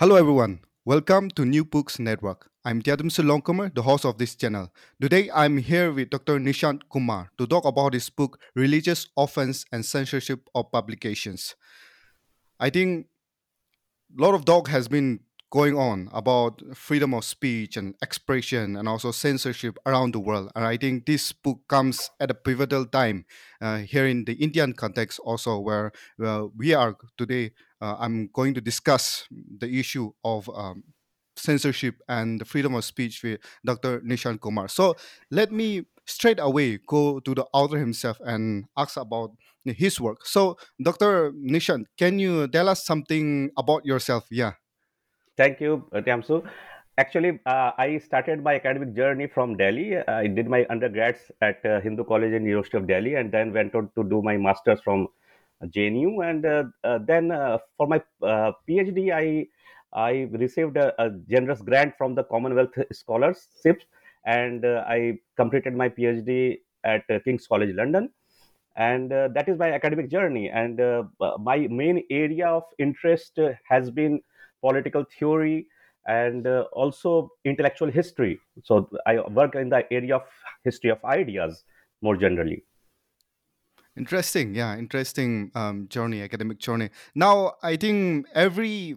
Hello everyone, welcome to New Books Network. I'm Jadamsu Longkumar, the host of this channel. Today I'm here with Dr. Nishant Kumar to talk about his book Religious Offense and Censorship of Publications. I think a lot of talk has been going on about freedom of speech and expression and also censorship around the world. And I think this book comes at a pivotal time uh, here in the Indian context also where we are today uh, I'm going to discuss the issue of um, censorship and the freedom of speech with Dr. Nishant Kumar. So let me straight away go to the author himself and ask about his work. So, Dr. Nishant, can you tell us something about yourself? Yeah. Thank you, Tiamsu. Actually, uh, I started my academic journey from Delhi. I did my undergrads at uh, Hindu College and University of Delhi, and then went on to do my masters from JNU, and uh, uh, then uh, for my PhD, I I received a, a, generous grant from the Commonwealth Scholarships, and I completed my PhD at King's College London and uh, that is my academic journey and uh, my main area of interest uh, has been political theory and also intellectual history so i work in the area of history of ideas more generally Interesting, yeah, interesting um, journey, academic journey. Now, I think every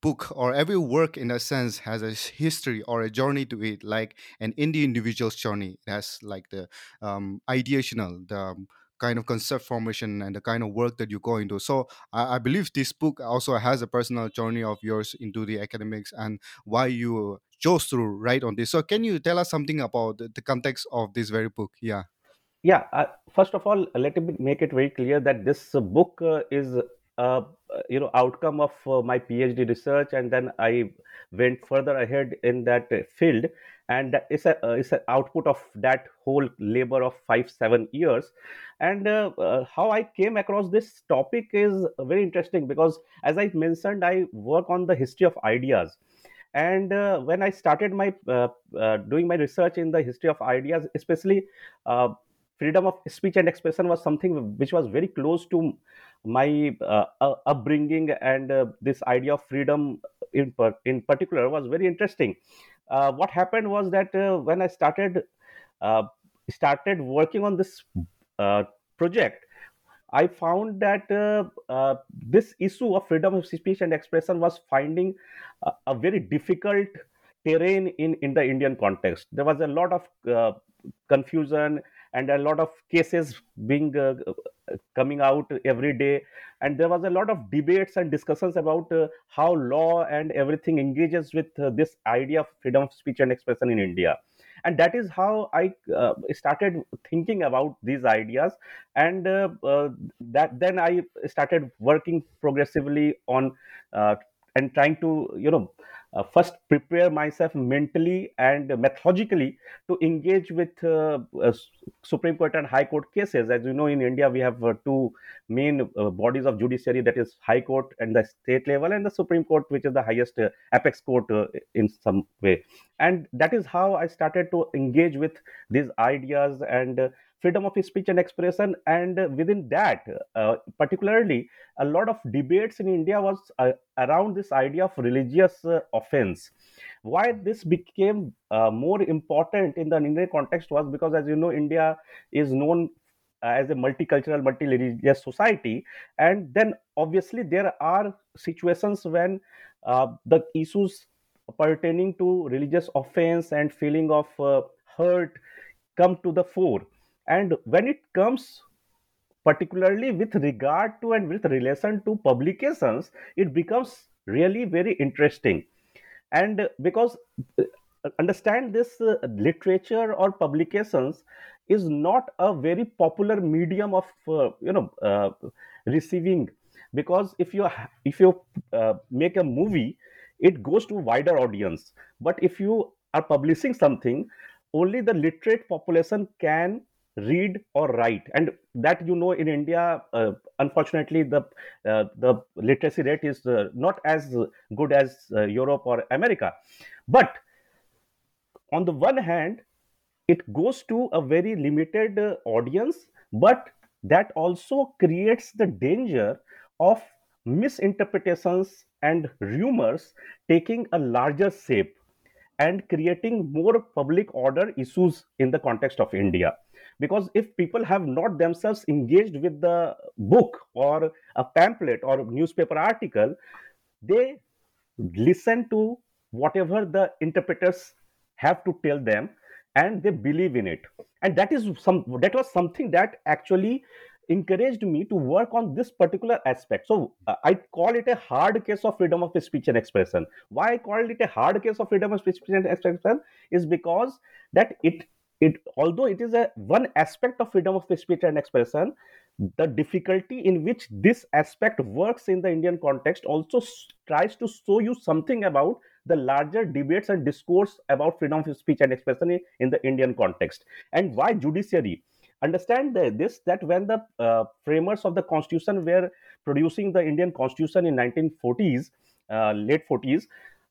book or every work, in a sense, has a history or a journey to it, like an indie individual's journey. It has like the um, ideational, the kind of concept formation and the kind of work that you go into. So I, I, believe this book also has a personal journey of yours into the academics and why you chose to write on this. So can you tell us something about the, the context of this very book? Yeah. Yeah, uh, first of all, let me make it very clear that this book uh, is uh, you know outcome of uh, my phd research and then i went further ahead in that uh, field. And it's a uh, it's an output of that whole labor of 5 7 years. And how i came across this topic is very interesting because as i mentioned i work on the history of ideas. And when i started my doing my research in the history of ideas especially freedom of speech and expression was something which was very close to my uh, uh, upbringing and uh, this idea of freedom in, in particular was very interesting. Uh, what happened was that uh, when i started uh, started working on this project i found that this issue of freedom of speech and expression was finding a, a very difficult terrain in in the indian context. There was a lot of confusion and a lot of cases being uh, uh, coming out every day. And there was a lot of debates and discussions about uh, how law and everything engages with uh, this idea of freedom of speech and expression in india. And that is how i uh, started thinking about these ideas. And uh, that then i started working progressively on and trying to you know uh, first prepare myself mentally and methodologically to engage with uh, uh, Supreme Court and High Court cases. As you know, in India, we have uh, two main uh, bodies of judiciary that is High Court and the state level, and the Supreme Court, which is the highest uh, apex court in some way. And that is how I started to engage with these ideas and freedom of speech and expression and within that uh, particularly a lot of debates in india was uh, around this idea of religious uh, offense. Why this became uh, more important in the indian context was because as you know india is known as a multicultural multi-religious society and then obviously there are situations when uh, the issues pertaining to religious offense and feeling of uh, hurt come to the fore and when it comes particularly with regard to and with relation to publications it becomes really very interesting. And because uh, understand this uh, literature or publications is not a very popular medium of uh, you know uh, receiving. Because if you if you uh, make a movie it goes to wider audience. But if you are publishing something only the literate population can read or write and that you know in india uh, unfortunately the uh, the literacy rate is uh, not as good as uh, europe or america but on the one hand it goes to a very limited uh, audience but that also creates the danger of misinterpretations and rumors taking a larger shape and creating more public order issues in the context of India. Because if people have not themselves engaged with the book or a pamphlet or newspaper article, they listen to whatever the interpreters have to tell them and they believe in it. And that is some that was something that actually encouraged me to work on this particular aspect. So uh, i call it a hard case of freedom of speech and expression. Why i called it a hard case of freedom of speech and expression is because that it it although it is a one aspect of freedom of speech and expression the difficulty in which this aspect works in the indian context also tries to show you something about the larger debates and discourse about freedom of speech and expression in the indian context. And why judiciary? Understand this that when the uh, framers of the constitution were producing the indian constitution in 1940s uh, late 40s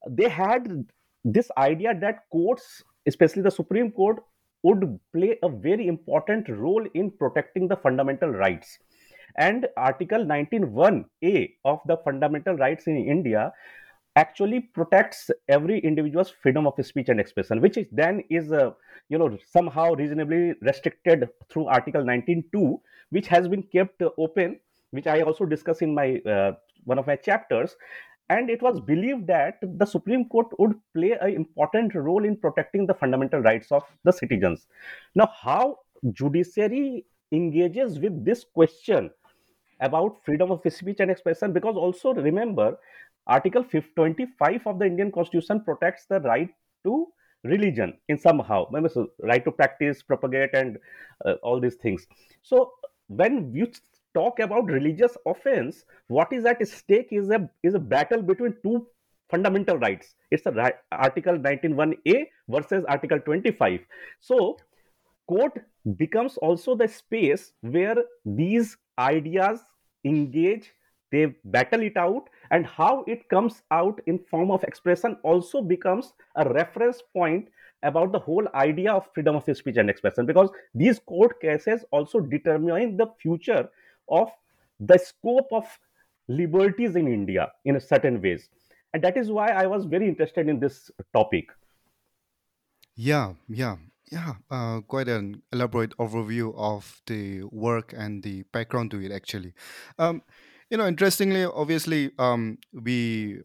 they had this idea that courts especially the supreme court would play a very important role in protecting the fundamental rights. And article 191a of the fundamental rights in india actually protects every individual's freedom of speech and expression which is then is uh, you know somehow reasonably restricted through article 19.2 which has been kept open which i also discuss in my uh, one of my chapters and it was believed that the supreme court would play an important role in protecting the fundamental rights of the citizens now how judiciary engages with this question about freedom of speech and expression because also remember Article 25 of the Indian Constitution protects the right to religion in somehow, so right to practice, propagate, and uh, all these things. So when you talk about religious offense, what is at stake is a is a battle between two fundamental rights. It's a right, Article 191A versus Article 25. So court becomes also the space where these ideas engage they battle it out and how it comes out in form of expression also becomes a reference point about the whole idea of freedom of speech and expression because these court cases also determine the future of the scope of liberties in india in a certain ways. And that is why i was very interested in this topic. Yeah yeah yeah, uh, quite an elaborate overview of the work and the background to it, actually. Um, you know, interestingly, obviously, um, we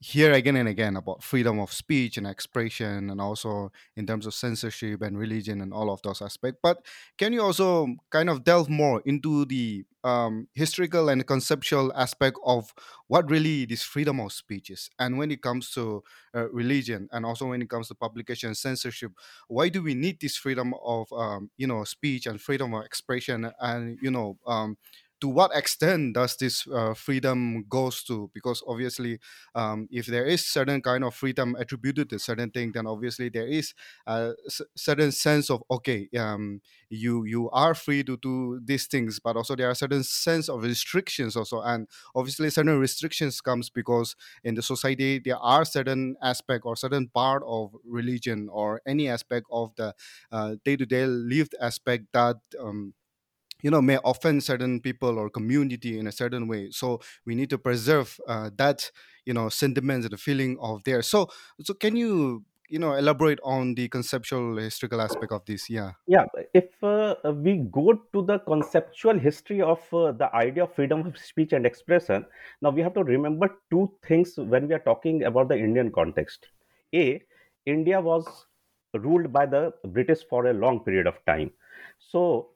hear again and again about freedom of speech and expression, and also in terms of censorship and religion and all of those aspects. But can you also kind of delve more into the um, historical and conceptual aspect of what really this freedom of speech is, and when it comes to uh, religion, and also when it comes to publication censorship, why do we need this freedom of um, you know speech and freedom of expression, and you know um, to what extent does this uh, freedom goes to? Because obviously um, if there is certain kind of freedom attributed to certain thing then obviously there is a certain sense of okay um, you you are free to do these things but also there are certain sense of restrictions also and obviously certain restrictions comes because in the society there are certain aspect or certain part of religion or any aspect of the uh, day-to-day lived aspect that um, you know may offend certain people or community in a certain way. So we need to preserve uh, that you know sentiments and the feeling of there. So so can you you know elaborate on the conceptual historical aspect of this? Yeah. Yeah if uh, we go to the conceptual history of uh, the idea of freedom of speech and expression now we have to remember two things when we are talking about the indian context. A india was ruled by the british for a long period of time. So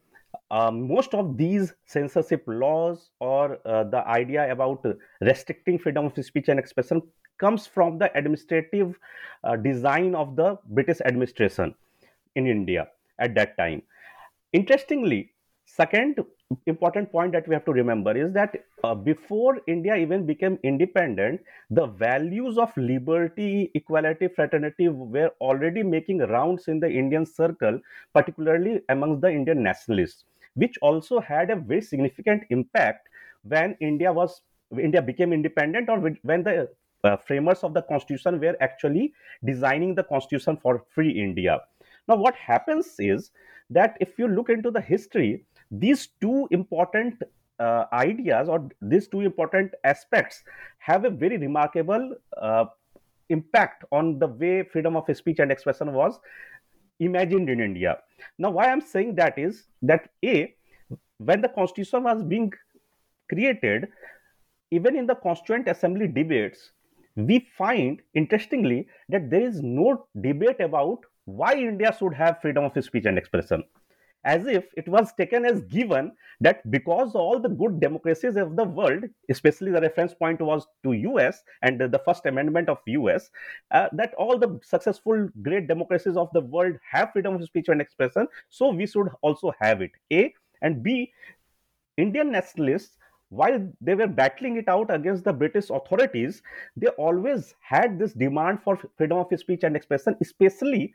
uh, most of these censorship laws or uh, the idea about restricting freedom of speech and expression comes from the administrative uh, design of the British administration in India at that time. Interestingly, second, important point that we have to remember is that uh, before India even became independent, the values of liberty, equality, fraternity were already making rounds in the Indian circle, particularly amongst the Indian nationalists, which also had a very significant impact when India was India became independent or when the uh, framers of the constitution were actually designing the constitution for free India. Now, what happens is that if you look into the history, these two important uh, ideas or these two important aspects have a very remarkable uh, impact on the way freedom of speech and expression was imagined in India. Now, why I'm saying that is that A, when the constitution was being created, even in the Constituent Assembly debates, we find interestingly that there is no debate about why India should have freedom of speech and expression as if it was taken as given that because all the good democracies of the world especially the reference point was to us and the first amendment of us uh, that all the successful great democracies of the world have freedom of speech and expression so we should also have it. A and b indian nationalists while they were battling it out against the british authorities they always had this demand for freedom of speech and expression especially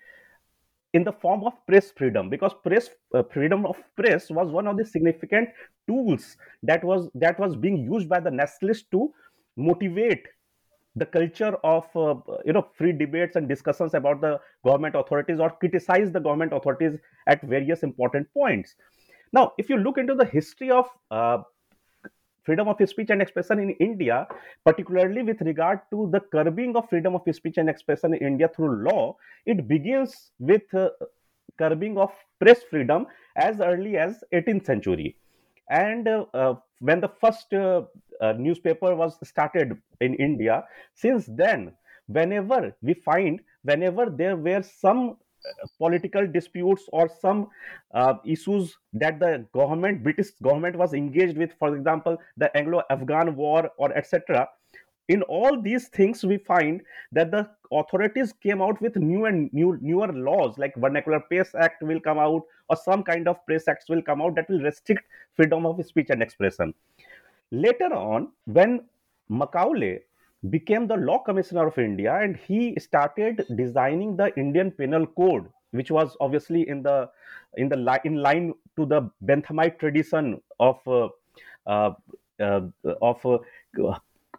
in the form of press freedom because press uh, freedom of press was one of the significant tools that was that was being used by the nationalists to motivate the culture of uh, you know free debates and discussions about the government authorities or criticize the government authorities at various important points. Now if you look into the history of uh, freedom of speech and expression in India, particularly with regard to the curbing of freedom of speech and expression in India through law, it begins with uh, curbing of press freedom as early as 18th century. And uh, uh, when the first uh, uh, newspaper was started in India, since then, whenever we find, whenever there were some political disputes or some uh, issues that the government british government was engaged with for example the anglo-afghan war or etc in all these things we find that the authorities came out with new and new newer laws like vernacular press act will come out or some kind of press acts will come out that will restrict freedom of speech and expression. Later on when macaulay became the law commissioner of India and he started designing the Indian Penal Code, which was obviously in the in the li- in line to the Benthamite tradition of uh, uh, uh, of uh,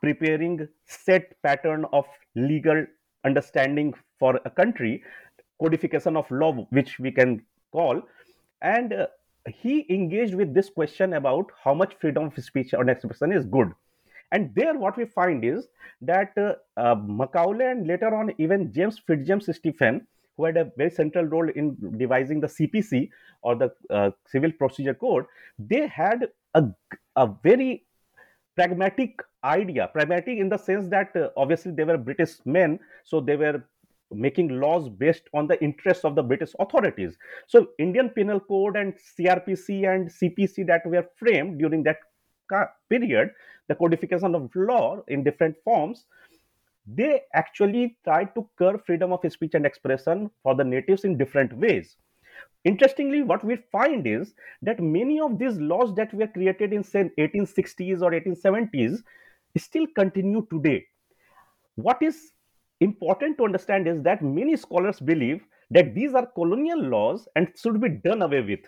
preparing set pattern of legal understanding for a country, codification of law, which we can call, and uh, he engaged with this question about how much freedom of speech or expression is good and there, what we find is that uh, uh, Macaulay and later on even James Fitzjames Stephen, who had a very central role in devising the CPC or the uh, Civil Procedure Code, they had a, a very pragmatic idea. Pragmatic in the sense that uh, obviously they were British men, so they were making laws based on the interests of the British authorities. So Indian Penal Code and CRPC and CPC that were framed during that period, the codification of law in different forms, they actually tried to curb freedom of speech and expression for the natives in different ways. Interestingly, what we find is that many of these laws that were created in, say, 1860s or 1870s still continue today. What is important to understand is that many scholars believe that these are colonial laws and should be done away with.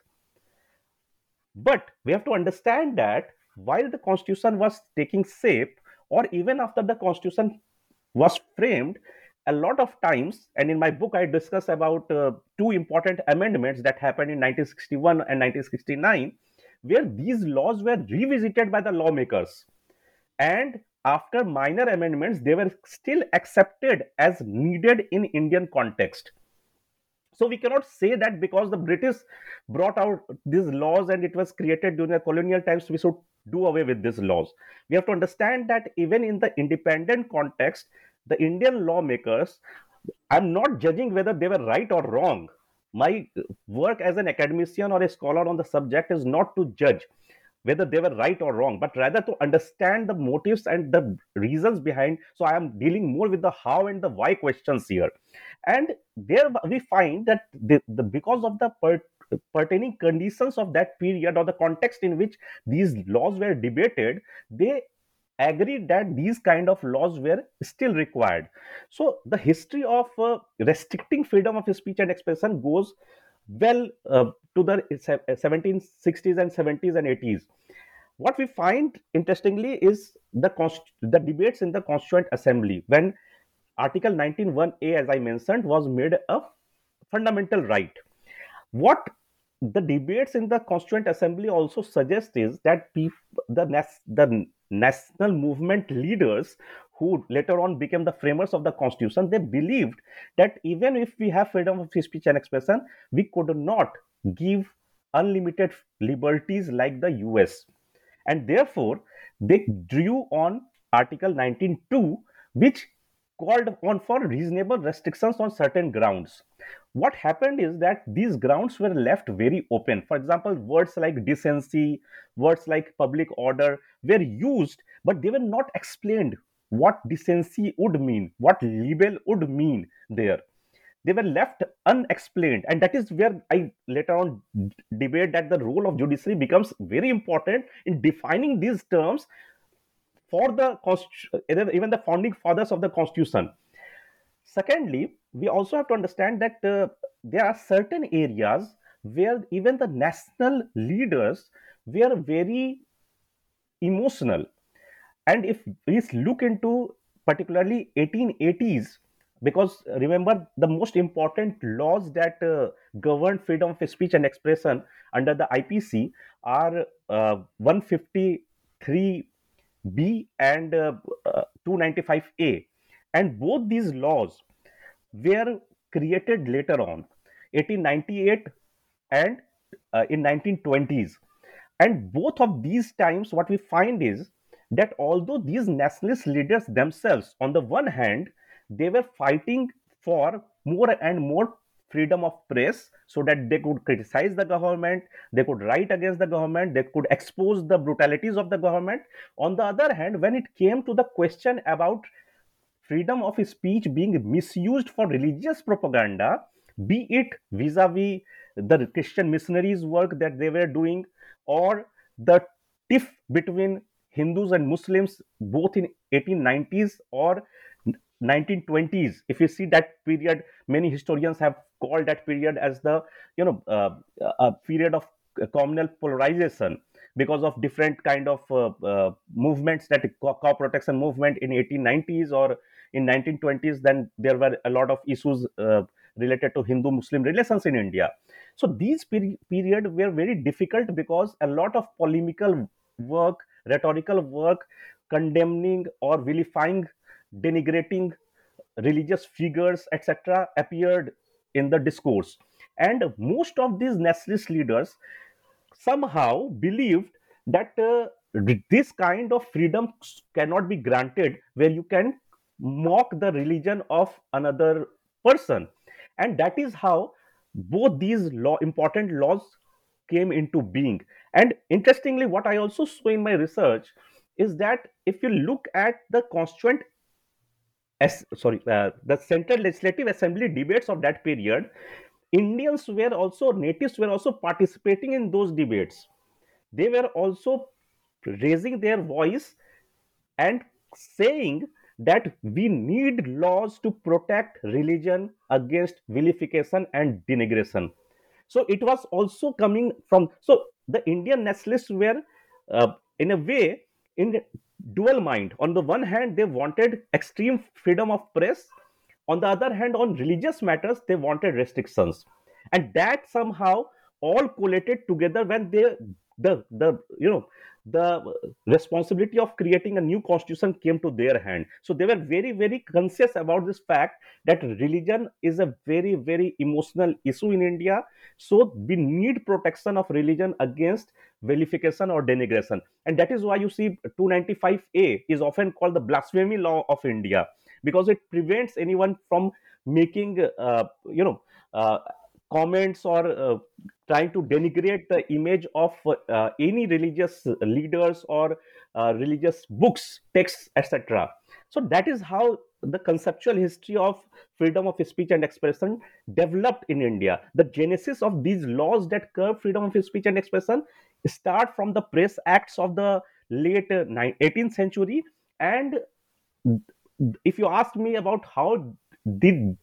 But we have to understand that while the constitution was taking shape or even after the constitution was framed a lot of times and in my book i discuss about uh, two important amendments that happened in 1961 and 1969 where these laws were revisited by the lawmakers. And after minor amendments they were still accepted as needed in indian context. So we cannot say that because the british brought out these laws and it was created during the colonial times we should do away with these laws. We have to understand that even in the independent context, the Indian lawmakers, I'm not judging whether they were right or wrong. My work as an academician or a scholar on the subject is not to judge whether they were right or wrong, but rather to understand the motives and the reasons behind. So I am dealing more with the how and the why questions here. And there we find that the, the because of the per, pertaining conditions of that period or the context in which these laws were debated they agreed that these kind of laws were still required. So the history of uh, restricting freedom of speech and expression goes well uh, to the 1760s and 70s and 80s what we find interestingly is the const- the debates in the constituent assembly when article 191a as i mentioned was made a fundamental right what the debates in the constituent assembly also suggest is that the, the national movement leaders who later on became the framers of the constitution they believed that even if we have freedom of speech and expression we could not give unlimited liberties like the us and therefore they drew on article 19.2 which called on for reasonable restrictions on certain grounds. What happened is that these grounds were left very open. For example words like decency words like public order were used but they were not explained what decency would mean what libel would mean there. They were left unexplained and that is where i later on debate that the role of judiciary becomes very important in defining these terms for the even the founding fathers of the constitution. Secondly we also have to understand that uh, there are certain areas where even the national leaders were very emotional. And if we look into particularly 1880s because remember the most important laws that uh, govern freedom of speech and expression under the ipc are uh, 153b and uh, 295a and both these laws were created later on 1898 and uh, in 1920s and both of these times what we find is that although these nationalist leaders themselves on the one hand they were fighting for more and more freedom of press so that they could criticize the government they could write against the government they could expose the brutalities of the government. On the other hand when it came to the question about freedom of speech being misused for religious propaganda, be it vis a vis the Christian missionaries' work that they were doing, or the tiff between Hindus and Muslims, both in 1890s or 1920s. If you see that period, many historians have called that period as the you know uh, a period of communal polarization because of different kind of uh, uh, movements that cow protection movement in 1890s or in 1920s then there were a lot of issues uh, related to hindu muslim relations in india so these peri- period were very difficult because a lot of polemical work rhetorical work condemning or vilifying denigrating religious figures etc appeared in the discourse. And most of these nationalist leaders somehow believed that uh, this kind of freedom cannot be granted where you can mock the religion of another person. And that is how both these law important laws came into being. And interestingly what i also saw in my research is that if you look at the constituent as sorry uh, the central legislative assembly debates of that period indians were also natives were also participating in those debates. They were also raising their voice and saying that we need laws to protect religion against vilification and denigration. So it was also coming from so the indian nationalists were uh, in a way in dual mind. On the one hand they wanted extreme freedom of press. On the other hand on religious matters they wanted restrictions. And that somehow all collated together when they the the you know the responsibility of creating a new constitution came to their hand. So they were very very conscious about this fact that religion is a very very emotional issue in india. So we need protection of religion against vilification or denigration. And that is why you see 295a is often called the blasphemy law of india because it prevents anyone from making uh, you know uh, comments or uh, trying to denigrate the image of uh, any religious leaders or uh, religious books texts etc so that is how the conceptual history of freedom of speech and expression developed in India. The genesis of these laws that curb freedom of speech and expression start from the press acts of the late 18th uh, century and if you ask me about how did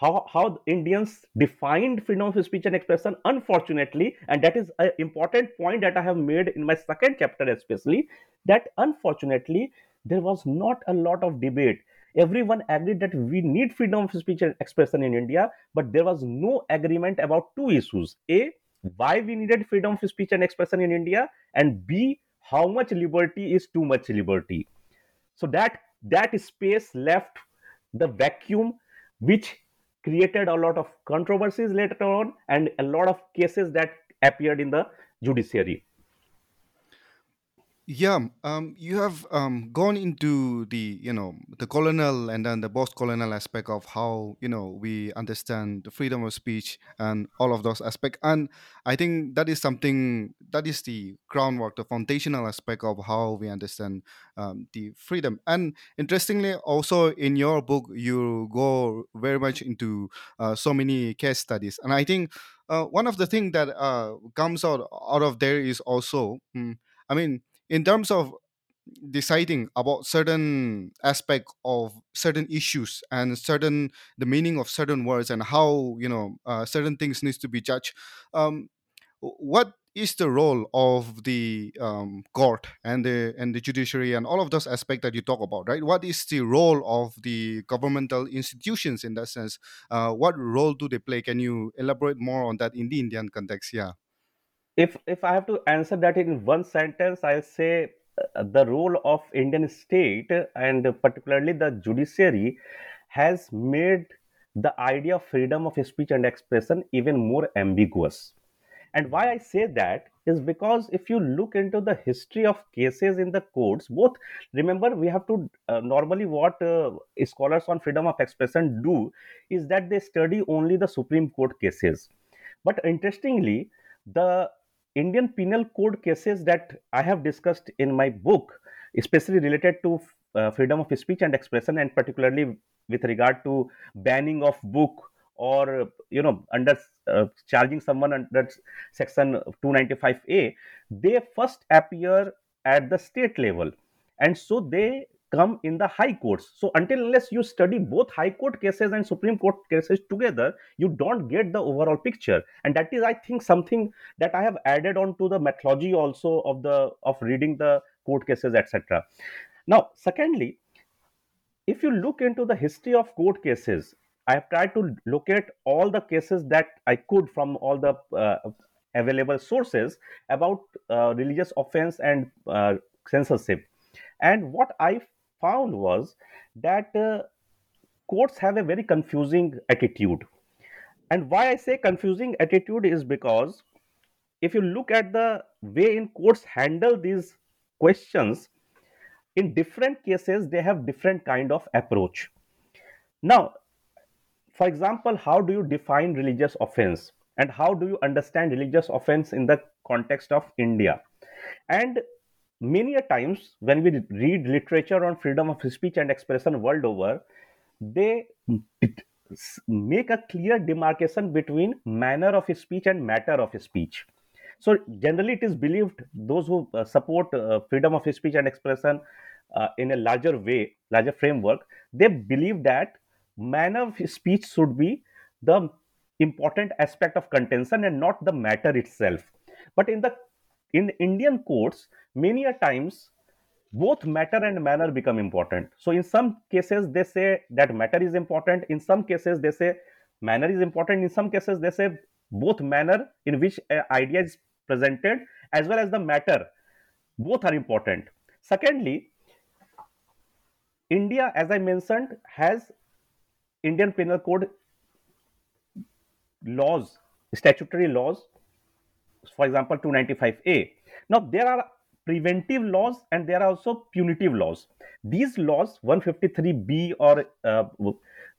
how, how Indians defined freedom of speech and expression, unfortunately, and that is an important point that I have made in my second chapter, especially, that unfortunately, there was not a lot of debate. Everyone agreed that we need freedom of speech and expression in India, but there was no agreement about two issues. A, why we needed freedom of speech and expression in India, and B, how much liberty is too much liberty. So that that space left the vacuum which created a lot of controversies later on and a lot of cases that appeared in the judiciary yeah, um, you have um, gone into the you know the colonial and then the post-colonial aspect of how you know we understand the freedom of speech and all of those aspects, and I think that is something that is the groundwork, the foundational aspect of how we understand um, the freedom. And interestingly, also in your book, you go very much into uh, so many case studies, and I think uh, one of the things that uh, comes out out of there is also, mm, I mean in terms of deciding about certain aspect of certain issues and certain the meaning of certain words and how you know uh, certain things needs to be judged um, what is the role of the um, court and the and the judiciary and all of those aspects that you talk about right? What is the role of the governmental institutions in that sense? Uh, what role do they play? Can you elaborate more on that in the indian context? Yeah if if I have to answer that in one sentence, I'll say uh, the role of Indian state and particularly the judiciary has made the idea of freedom of speech and expression even more ambiguous. And why I say that is because if you look into the history of cases in the courts, both remember we have to uh, normally what uh, scholars on freedom of expression do is that they study only the Supreme Court cases. But interestingly, the Indian Penal Code cases that I have discussed in my book, especially related to uh, freedom of speech and expression, and particularly with regard to banning of book or you know under uh, charging someone under section 295a they first appear at the state level. And so they come in the high courts. So until unless you study both high court cases and Supreme Court cases together, you don't get the overall picture. And that is, I think, something that I have added on to the methodology also of the of reading the court cases, etc. Now, secondly, if you look into the history of court cases, I have tried to locate all the cases that I could from all the uh, available sources about uh, religious offense and uh, censorship. And what I found was that uh, courts have a very confusing attitude. And why I say confusing attitude is because if you look at the way in courts handle these questions, in different cases they have different kind of approach. Now, for example, how do you define religious offense? And how do you understand religious offense in the context of India? And many a times when we read literature on freedom of speech and expression world over they make a clear demarcation between manner of speech and matter of speech. So generally it is believed those who uh, support uh, freedom of speech and expression uh, in a larger way larger framework they believe that manner of speech should be the important aspect of contention and not the matter itself. But in the in indian courts many a times both matter and manner become important. So in some cases they say that matter is important. In some cases they say manner is important. In some cases they say both manner in which an idea is presented as well as the matter both are important. Secondly india as i mentioned has indian penal code laws statutory laws for example 295a now there are preventive laws and there are also punitive laws. These laws, 153B or uh,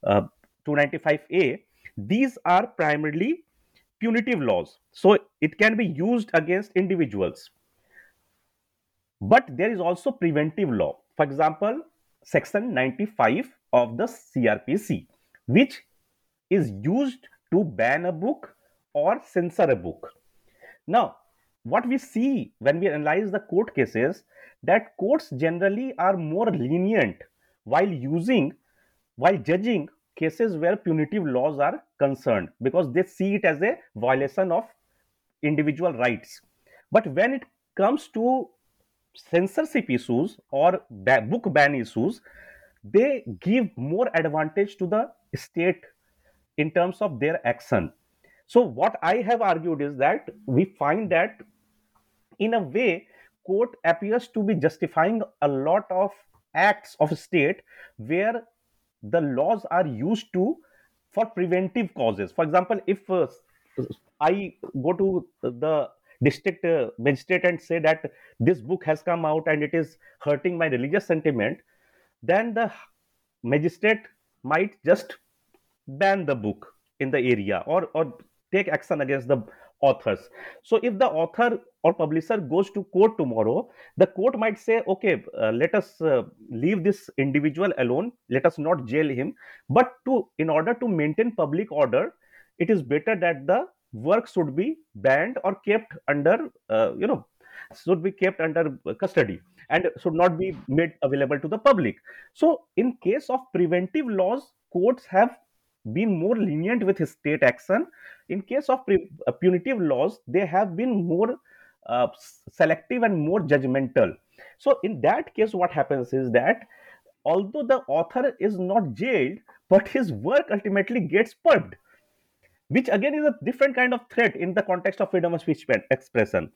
uh, 295A, these are primarily punitive laws. So it can be used against individuals. But there is also preventive law. For example, section 95 of the CRPC, which is used to ban a book or censor a book. Now, what we see when we analyze the court cases that courts generally are more lenient while using while judging cases where punitive laws are concerned because they see it as a violation of individual rights. But when it comes to censorship issues or book ban issues they give more advantage to the state in terms of their action so what i have argued is that we find that in a way court appears to be justifying a lot of acts of state where the laws are used to for preventive causes. For example if uh, i go to the district uh, magistrate and say that this book has come out and it is hurting my religious sentiment then the magistrate might just ban the book in the area or or take action against the authors. So if the author or publisher goes to court tomorrow the court might say okay uh, let us uh, leave this individual alone. Let us not jail him. But to in order to maintain public order it is better that the work should be banned or kept under uh, you know should be kept under custody and should not be made available to the public. So in case of preventive laws courts have been more lenient with his state action. In case of pre- uh, punitive laws they have been more uh, selective and more judgmental. So in that case what happens is that although the author is not jailed but his work ultimately gets purged which again is a different kind of threat in the context of freedom of speech expression.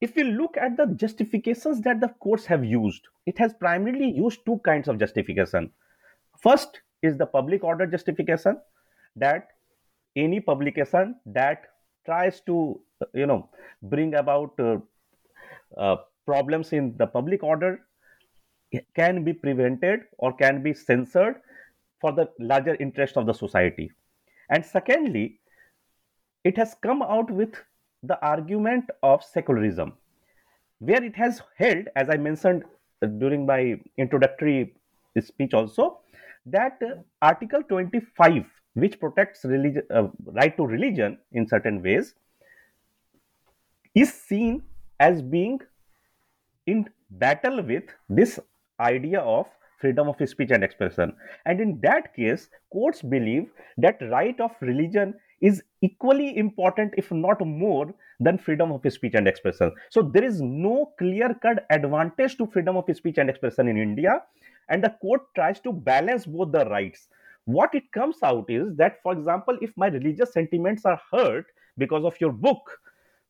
If we look at the justifications that the courts have used it has primarily used two kinds of justification. First is the public order justification that any publication that tries to you know bring about uh, uh, problems in the public order can be prevented or can be censored for the larger interest of the society. And secondly it has come out with the argument of secularism where it has held as i mentioned uh, during my introductory speech also that uh, article 25 which protects religion uh, right to religion in certain ways is seen as being in battle with this idea of freedom of speech and expression. And in that case courts believe that right of religion is equally important if not more than freedom of speech and expression. So there is no clear cut advantage to freedom of speech and expression in india and the court tries to balance both the rights. What it comes out is that for example if my religious sentiments are hurt because of your book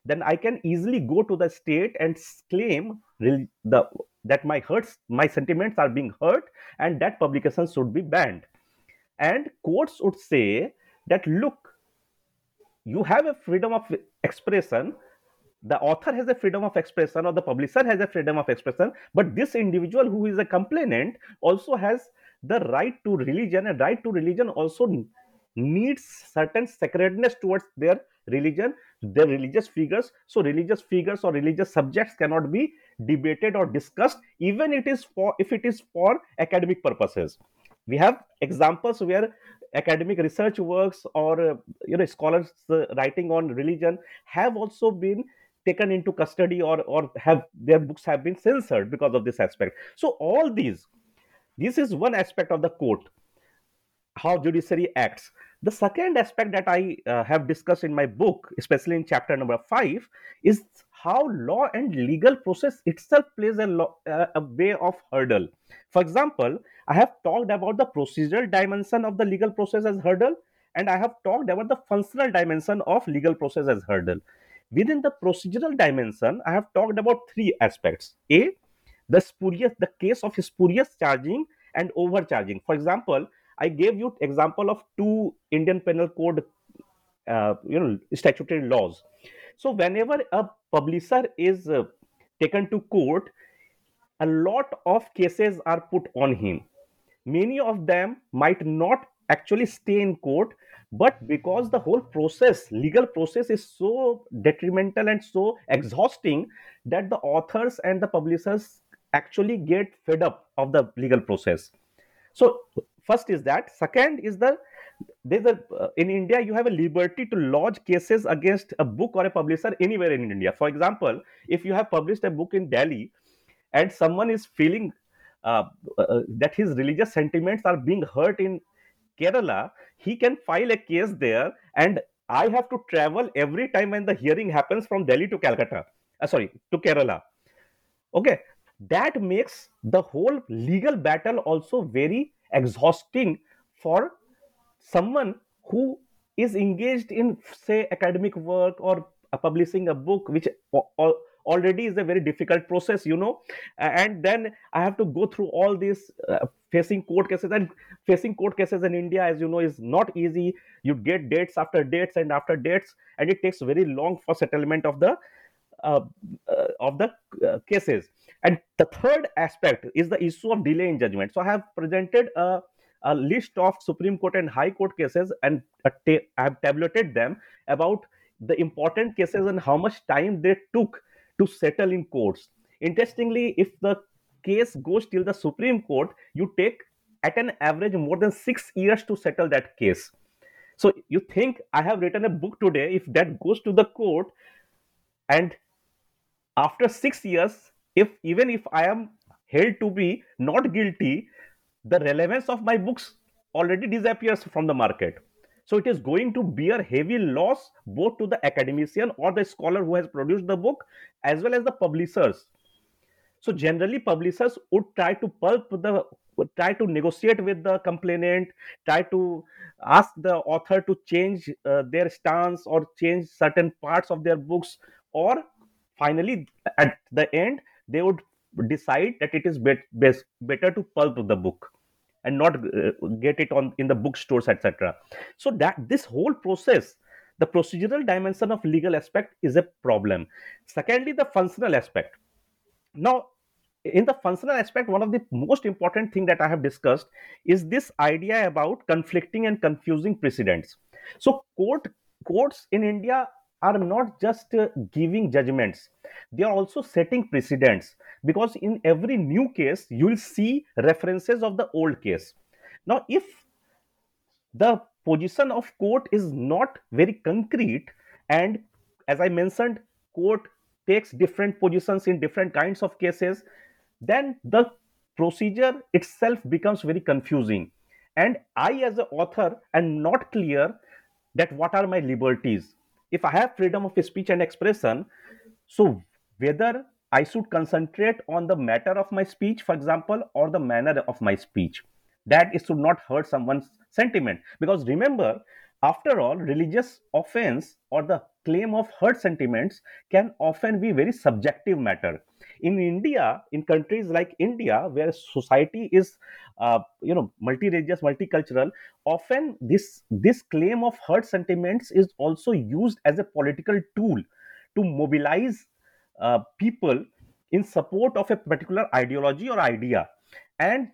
then i can easily go to the state and claim the that my hurts my sentiments are being hurt and that publication should be banned. And courts would say that look you have a freedom of expression. The author has a freedom of expression or the publisher has a freedom of expression but this individual who is a complainant also has the right to religion and right to religion also needs certain sacredness towards their religion their religious figures. So religious figures or religious subjects cannot be debated or discussed even it is for if it is for academic purposes. We have examples where academic research works or uh, you know scholars uh, writing on religion have also been taken into custody or or have their books have been censored because of this aspect. So all these this is one aspect of the court how judiciary acts. The second aspect that i uh, have discussed in my book especially in chapter number 5 is how law and legal process itself plays a, lo- a way of hurdle. For example i have talked about the procedural dimension of the legal process as hurdle and i have talked about the functional dimension of legal process as hurdle. Within the procedural dimension i have talked about three aspects. A the spurious the case of spurious charging and overcharging. For example i gave you example of two indian penal code uh, you know statutory laws. So whenever a publisher is uh, taken to court. A lot of cases are put on him. Many of them might not actually stay in court but because the whole process legal process is so detrimental and so exhausting that the authors and the publishers actually get fed up of the legal process. So first is that. Second is the there's a uh, in india you have a liberty to lodge cases against a book or a publisher anywhere in india. For example if you have published a book in delhi and someone is feeling uh, uh, that his religious sentiments are being hurt in kerala he can file a case there and i have to travel every time when the hearing happens from delhi to calcutta uh, sorry to kerala. Okay. That makes the whole legal battle also very exhausting for someone who is engaged in say academic work or publishing a book which already is a very difficult process you know? And then i have to go through all these uh, facing court cases. And facing court cases in india as you know is not easy. You get dates after dates and after dates and it takes very long for settlement of the of the uh, cases. And the third aspect is the issue of delay in judgment. So i have presented a, a list of supreme court and high court cases and ta- i have tabulated them about the important cases and how much time they took to settle in courts. Interestingly if the case goes till the supreme court you take at an average more than 6 years to settle that case. So you think i have written a book today. If that goes to the court and after six years if even if i am held to be not guilty the relevance of my books already disappears from the market. So it is going to bear heavy loss both to the academician or the scholar who has produced the book as well as the publishers. So generally publishers would try to pulp the try to negotiate with the complainant try to ask the author to change uh, their stance or change certain parts of their books or finally at the end they would decide that it is bet- best, better to pulp the book and not uh, get it on in the bookstores etc so that this whole process the procedural dimension of legal aspect is a problem. Secondly the functional aspect. Now in the functional aspect one of the most important thing that i have discussed is this idea about conflicting and confusing precedents. So court courts in india are not just uh, giving judgments. They are also setting precedents. Because in every new case you will see references of the old case. Now if the position of court is not very concrete and as i mentioned court takes different positions in different kinds of cases then the procedure itself becomes very confusing. And i as an author am not clear that what are my liberties if I have freedom of speech and expression, so whether I should concentrate on the matter of my speech, for example, or the manner of my speech, that it should not hurt someone's sentiment. Because remember, after all, religious offense or the claim of hurt sentiments can often be very subjective matter. In india in countries like india where society is uh, you know multi-religious multicultural often this this claim of hurt sentiments is also used as a political tool to mobilize uh, people in support of a particular ideology or idea and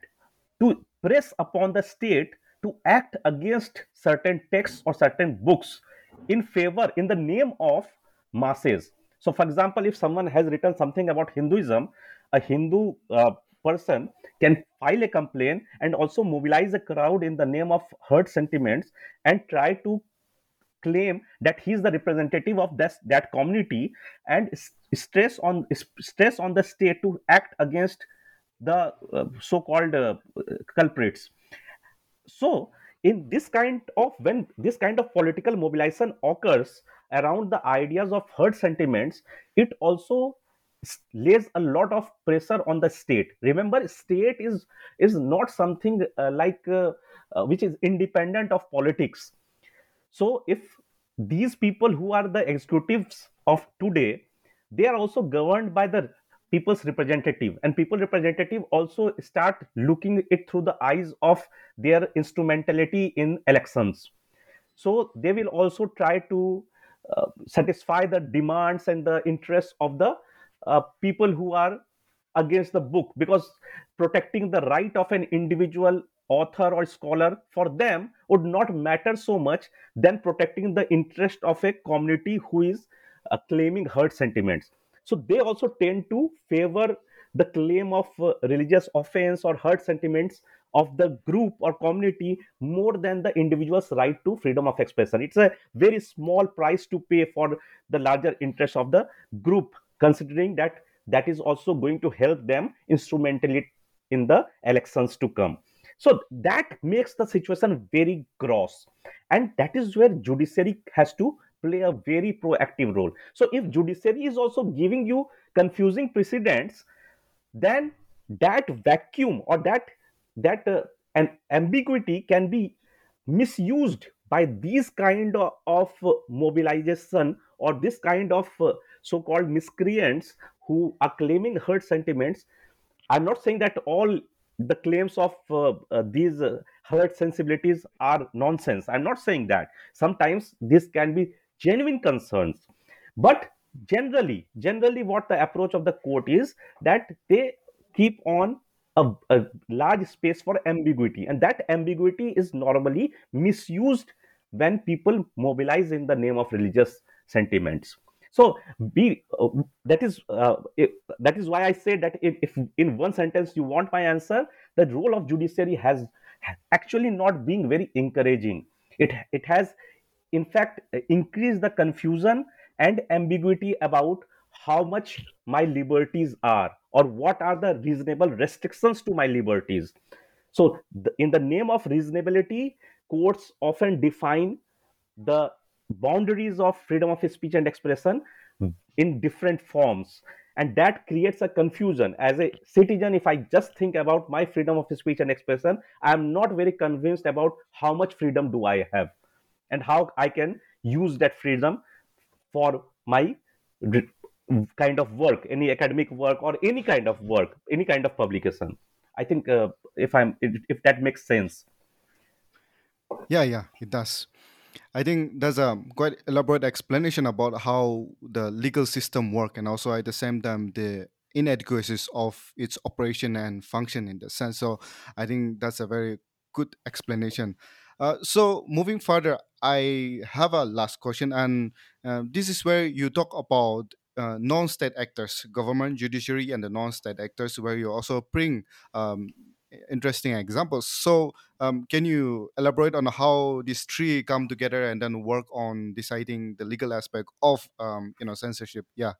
to press upon the state to act against certain texts or certain books in favor in the name of masses. So, for example, if someone has written something about Hinduism, a Hindu uh, person can file a complaint and also mobilize a crowd in the name of hurt sentiments and try to claim that he is the representative of that, that community and stress on stress on the state to act against the uh, so-called uh, culprits so in this kind of when this kind of political mobilization occurs around the ideas of herd sentiments it also lays a lot of pressure on the state. Remember state is is not something uh, like uh, uh, which is independent of politics. So if these people who are the executives of today they are also governed by the people's representative. And people representative also start looking it through the eyes of their instrumentality in elections. So they will also try to uh, satisfy the demands and the interests of the uh, people who are against the book. Because protecting the right of an individual author or scholar for them would not matter so much than protecting the interest of a community who is uh, claiming hurt sentiments so they also tend to favor the claim of uh, religious offense or hurt sentiments of the group or community more than the individual's right to freedom of expression. It's a very small price to pay for the larger interest of the group, considering that that is also going to help them instrumentally in the elections to come. So that makes the situation very gross, and that is where judiciary has to play a very proactive role. So if judiciary is also giving you confusing precedents, then that vacuum or that that uh, an ambiguity can be misused by these kind of, uh, mobilization or this kind of uh, so-called miscreants who are claiming hurt sentiments. I'm not saying that all the claims of uh, uh, these hurt sensibilities are nonsense. I'm not saying that. Sometimes this can be genuine concerns. But generally generally what the approach of the court is that they keep on a, a large space for ambiguity. And that ambiguity is normally misused when people mobilize in the name of religious sentiments. So be uh, that is uh, if, that is why i say that if, if in one sentence you want my answer the role of judiciary has actually not been very encouraging. It it has in fact increase the confusion and ambiguity about how much my liberties are or what are the reasonable restrictions to my liberties. So in the name of reasonability courts often define the boundaries of freedom of speech and expression in different forms. And that creates a confusion. As a citizen if i just think about my freedom of speech and expression i am not very convinced about how much freedom do i have and how i can use that freedom for my kind of work any academic work or any kind of work any kind of publication. I think uh, if i'm if that makes sense. Yeah yeah it does. I think there's a quite elaborate explanation about how the legal system work and also at the same time the inadequacies of its operation and function in the sense. So i think that's a very good explanation. Uh, so moving further i have a last question and uh, this is where you talk about uh, non-state actors, government, judiciary, and the non-state actors, where you also bring um, interesting examples. So, um, can you elaborate on how these three come together and then work on deciding the legal aspect of um, you know censorship? Yeah.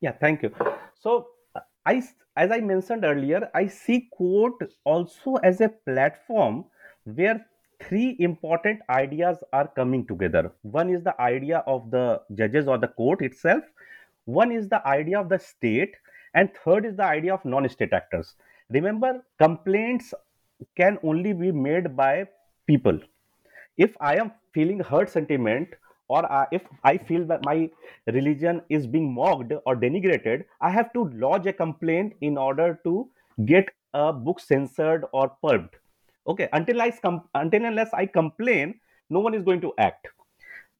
Yeah. Thank you. So, I as I mentioned earlier, I see court also as a platform where three important ideas are coming together. One is the idea of the judges or the court itself one is the idea of the state, and third is the idea of non state actors. Remember, complaints can only be made by people. If I am feeling hurt sentiment, or uh, if I feel that my religion is being mocked or denigrated, I have to lodge a complaint in order to get a book censored or purged. Okay, until I com- until unless I complain, no one is going to act.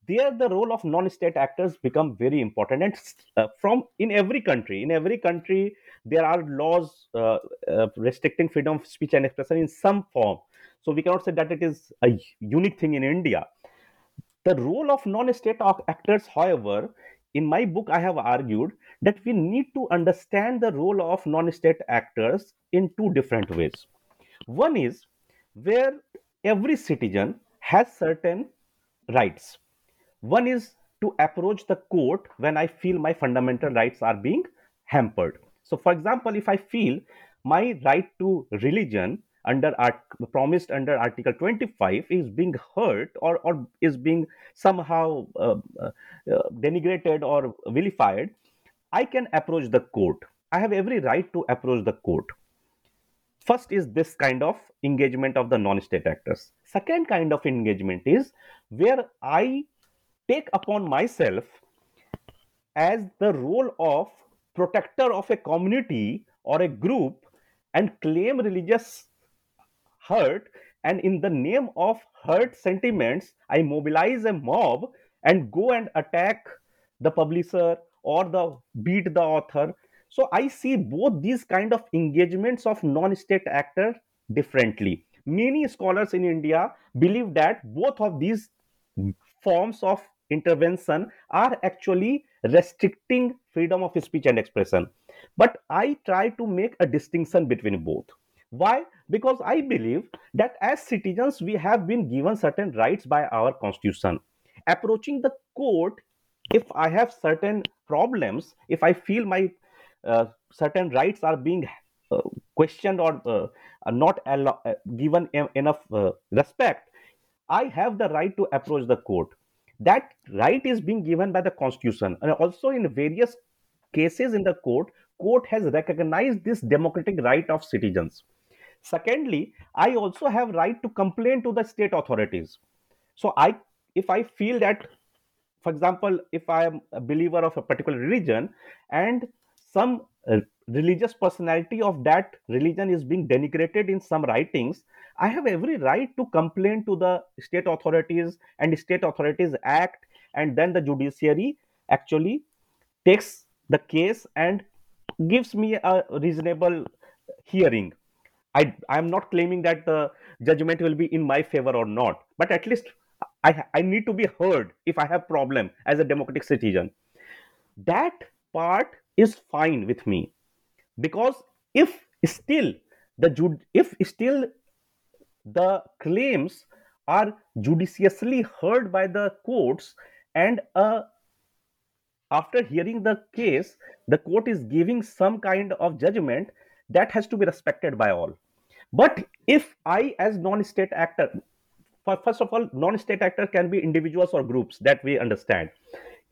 There the role of non-state actors become very important. And uh, from in every country in every country there are laws uh, uh, restricting freedom of speech and expression in some form. So we cannot say that it is a unique thing in india. The role of non-state actors however in my book i have argued that we need to understand the role of non-state actors in two different ways. One is where every citizen has certain rights one is to approach the court when I feel my fundamental rights are being hampered. So, for example, if I feel my right to religion under art, promised under Article 25 is being hurt or, or is being somehow uh, uh, denigrated or vilified, I can approach the court. I have every right to approach the court. First is this kind of engagement of the non state actors. Second kind of engagement is where I take upon myself as the role of protector of a community or a group and claim religious hurt and in the name of hurt sentiments i mobilize a mob and go and attack the publisher or the beat the author so i see both these kind of engagements of non-state actor differently. Many scholars in india believe that both of these forms of intervention are actually restricting freedom of speech and expression. But i try to make a distinction between both. Why? Because i believe that as citizens we have been given certain rights by our constitution. Approaching the court if i have certain problems if i feel my certain rights are being uh, questioned or uh, not allo- uh, given enough uh, respect i have the right to approach the court. That right is being given by the constitution. And also in various cases in the court court has recognized this democratic right of citizens. Secondly i also have right to complain to the state authorities. So i if i feel that for example if i am a believer of a particular religion and some uh, religious personality of that religion is being denigrated in some writings. I have every right to complain to the state authorities and state authorities act and then the judiciary actually takes the case and gives me a reasonable hearing. I i am not claiming that the judgment will be in my favor or not but at least i i need to be heard if i have problem as a democratic citizen. That part is fine with me. Because if still the if still the claims are judiciously heard by the courts and uh, after hearing the case the court is giving some kind of judgment that has to be respected by all. But if i as non-state actor first of all non-state actor can be individuals or groups that we understand.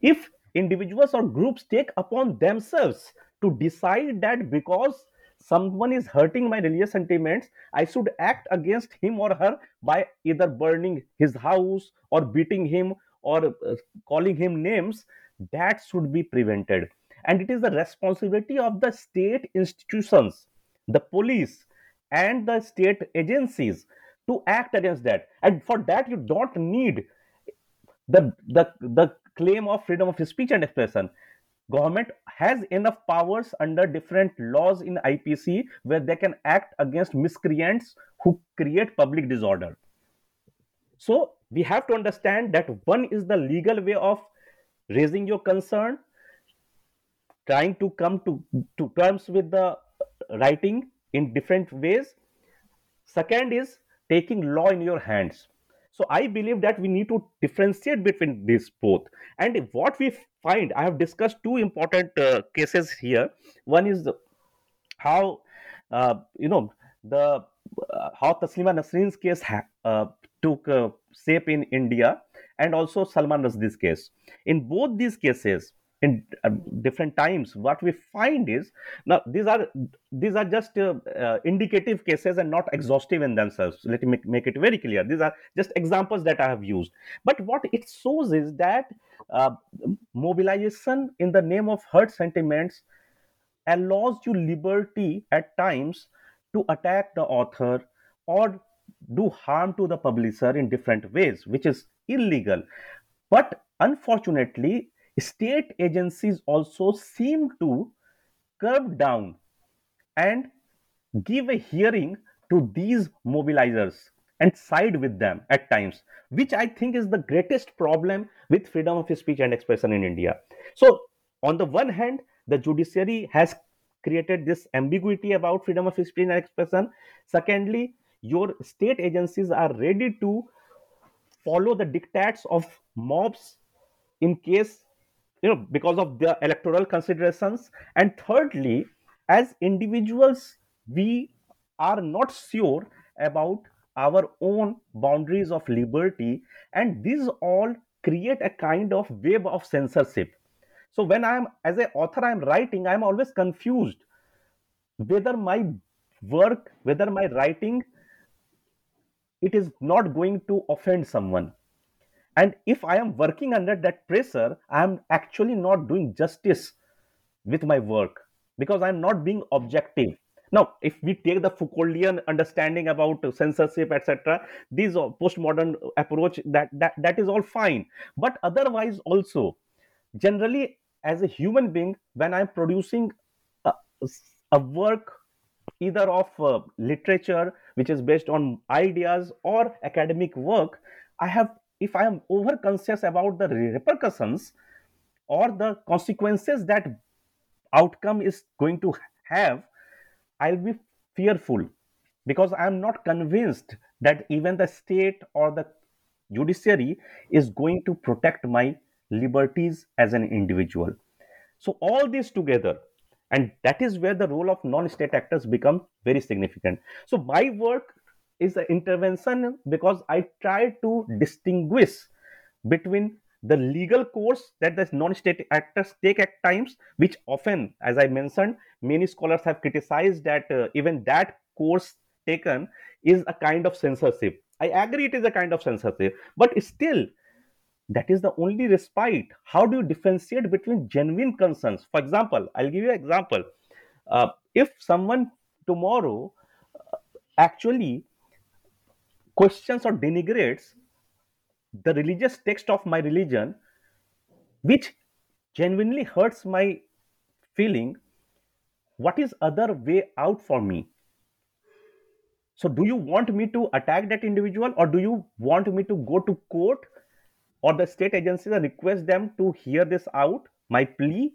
If individuals or groups take upon themselves to decide that because someone is hurting my religious sentiments i should act against him or her by either burning his house or beating him or uh, calling him names. That should be prevented. And it is the responsibility of the state institutions the police and the state agencies to act against that. And for that you don't need the the the claim of freedom of speech and expression. Government has enough powers under different laws in ipc where they can act against miscreants who create public disorder. So we have to understand that one is the legal way of raising your concern trying to come to, to terms with the writing in different ways. Second is taking law in your hands so i believe that we need to differentiate between these both. And what we find i have discussed two important uh, cases here. One is how uh, you know the uh, how taslima nasreen's case ha- uh, took uh, shape in india and also salman rushdie's case. In both these cases in uh, different times. What we find is now these are these are just uh, uh, indicative cases and not exhaustive in themselves. Let me make, make, it very clear. These are just examples that i have used. But what it shows is that uh, mobilization in the name of hurt sentiments allows you liberty at times to attack the author or do harm to the publisher in different ways which is illegal. But unfortunately state agencies also seem to curb down and give a hearing to these mobilizers and side with them at times which i think is the greatest problem with freedom of speech and expression in india. So on the one hand the judiciary has created this ambiguity about freedom of speech and expression. Secondly your state agencies are ready to follow the dictats of mobs in case you know because of the electoral considerations. And thirdly as individuals we are not sure about our own boundaries of liberty. And these all create a kind of web of censorship. So when i am as an author i am writing i am always confused whether my work whether my writing it is not going to offend someone and if i am working under that pressure i am actually not doing justice with my work because i'm not being objective. Now if we take the foucauldian understanding about censorship etc these postmodern approach that, that that is all fine. But otherwise also generally as a human being when i'm producing a, a work either of uh, literature which is based on ideas or academic work i have if I am over conscious about the repercussions or the consequences that outcome is going to have, I'll be fearful because I'm not convinced that even the state or the judiciary is going to protect my liberties as an individual. So, all this together, and that is where the role of non state actors become very significant. So, my work is an intervention because I try to distinguish between the legal course that the non-state actors take at times, which often, as I mentioned, many scholars have criticized that uh, even that course taken is a kind of censorship. I agree it is a kind of censorship, but still, that is the only respite. How do you differentiate between genuine concerns? For example, I'll give you an example. Uh, if someone tomorrow uh, actually questions or denigrates the religious text of my religion, which genuinely hurts my feeling, what is other way out for me? So, do you want me to attack that individual, or do you want me to go to court or the state agencies and request them to hear this out, my plea,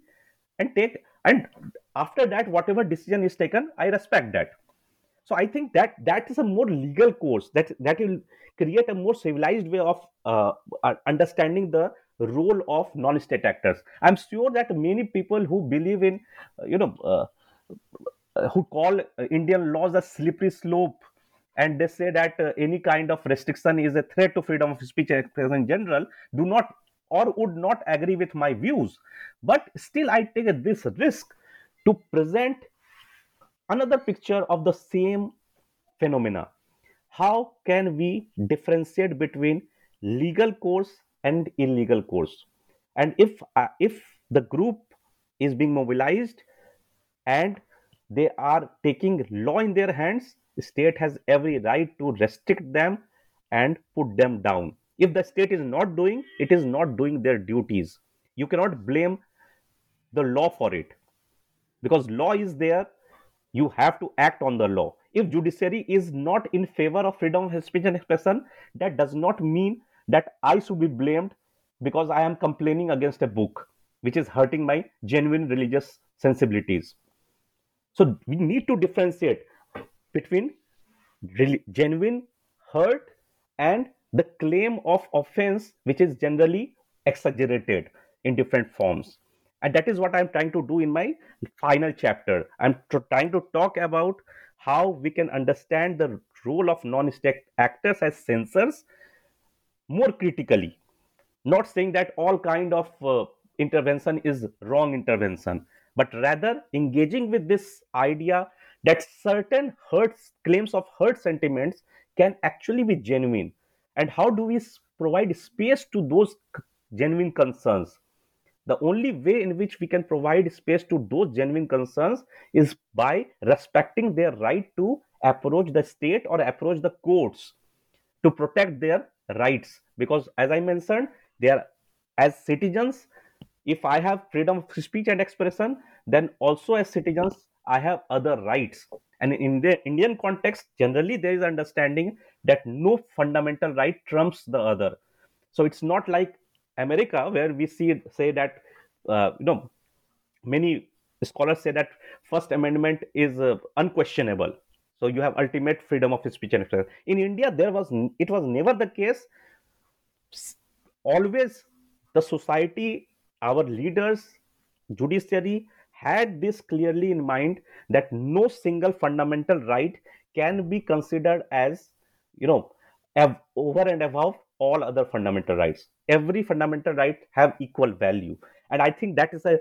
and take and after that, whatever decision is taken, I respect that. So I think that that is a more legal course that that will create a more civilized way of uh, uh, understanding the role of non-state actors. I'm sure that many people who believe in, uh, you know, uh, uh who call Indian laws a slippery slope, and they say that uh, any kind of restriction is a threat to freedom of speech and expression in general, do not or would not agree with my views. But still, I take this risk to present another picture of the same phenomena. How can we differentiate between legal course and illegal course? And if uh, if the group is being mobilized and they are taking law in their hands, state has every right to restrict them and put them down. If the state is not doing, it is not doing their duties. You cannot blame the law for it because law is there you have to act on the law. If judiciary is not in favor of freedom of speech and expression that does not mean that i should be blamed because i am complaining against a book which is hurting my genuine religious sensibilities. So we need to differentiate between genuine hurt and the claim of offense which is generally exaggerated in different forms and that is what i'm trying to do in my final chapter. I'm tr- trying to talk about how we can understand the role of non-state actors as censors more critically. Not saying that all kind of uh, intervention is wrong intervention but rather engaging with this idea that certain hurts claims of hurt sentiments can actually be genuine. And how do we provide space to those genuine concerns the only way in which we can provide space to those genuine concerns is by respecting their right to approach the state or approach the courts to protect their rights. Because as i mentioned they are as citizens if i have freedom of speech and expression then also as citizens i have other rights. And in the indian context generally there is understanding that no fundamental right trumps the other. So it's not like America, where we see say that uh, you know many scholars say that First Amendment is uh, unquestionable. So you have ultimate freedom of speech and expression. In India, there was it was never the case. Always, the society, our leaders, judiciary had this clearly in mind that no single fundamental right can be considered as you know over and above all other fundamental rights every fundamental right have equal value. And i think that is a,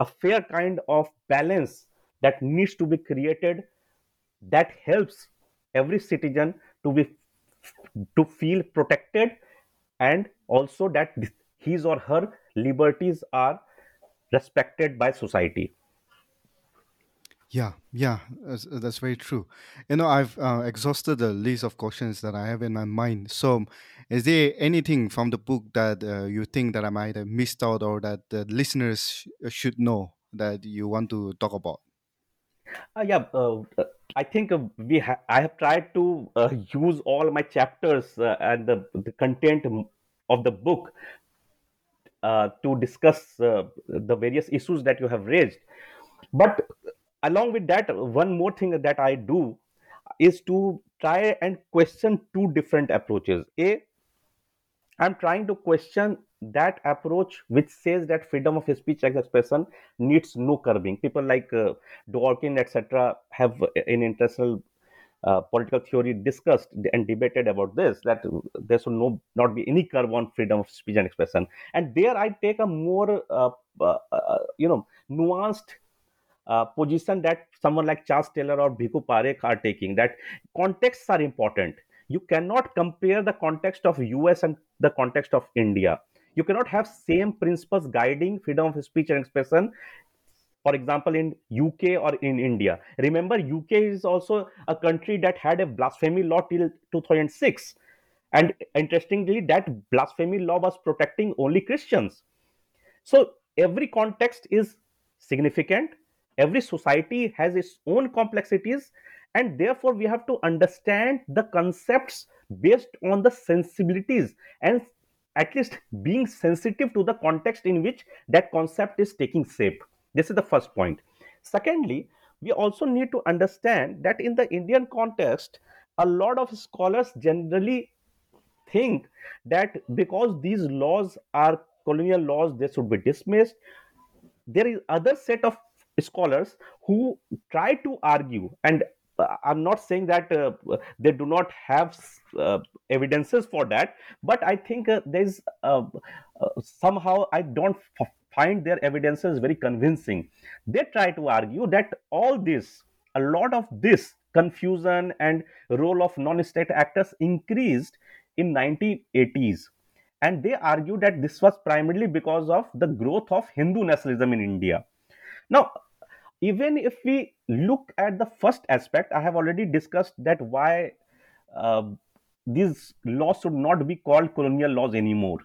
a fair kind of balance that needs to be created that helps every citizen to be to feel protected and also that his or her liberties are respected by society yeah, yeah, that's, that's very true. You know, I've uh, exhausted the list of questions that I have in my mind. So, is there anything from the book that uh, you think that I might have missed out or that the listeners sh- uh, should know that you want to talk about? Uh, yeah, uh, uh I think uh, we ha- I have tried to uh, use all my chapters uh, and the, the content of the book uh, to discuss uh, the various issues that you have raised. but along with that one more thing that i do is to try and question two different approaches. A i'm trying to question that approach which says that freedom of speech and expression needs no curbing. People like uh, dworkin etc have in international uh, political theory discussed and debated about this that there should no not be any curb on freedom of speech and expression. And there i take a more uh, uh, uh you know nuanced uh, position that someone like charles taylor or bhikhu parekh are taking that contexts are important. You cannot compare the context of us and the context of india. You cannot have same principles guiding freedom of speech and expression for example in uk or in india. Remember uk is also a country that had a blasphemy law till 2006 and interestingly that blasphemy law was protecting only christians. So every context is significant every society has its own complexities and therefore we have to understand the concepts based on the sensibilities and at least being sensitive to the context in which that concept is taking shape. This is the first point. Secondly we also need to understand that in the indian context a lot of scholars generally think that because these laws are colonial laws they should be dismissed. There is other set of scholars who try to argue and uh, i'm not saying that uh, they do not have uh, evidences for that but i think uh, there's uh, uh, somehow i don't f- find their evidences very convincing. They try to argue that all this a lot of this confusion and role of non-state actors increased in 1980s and they argue that this was primarily because of the growth of hindu nationalism in india now even if we look at the first aspect i have already discussed that why uh, these laws should not be called colonial laws anymore.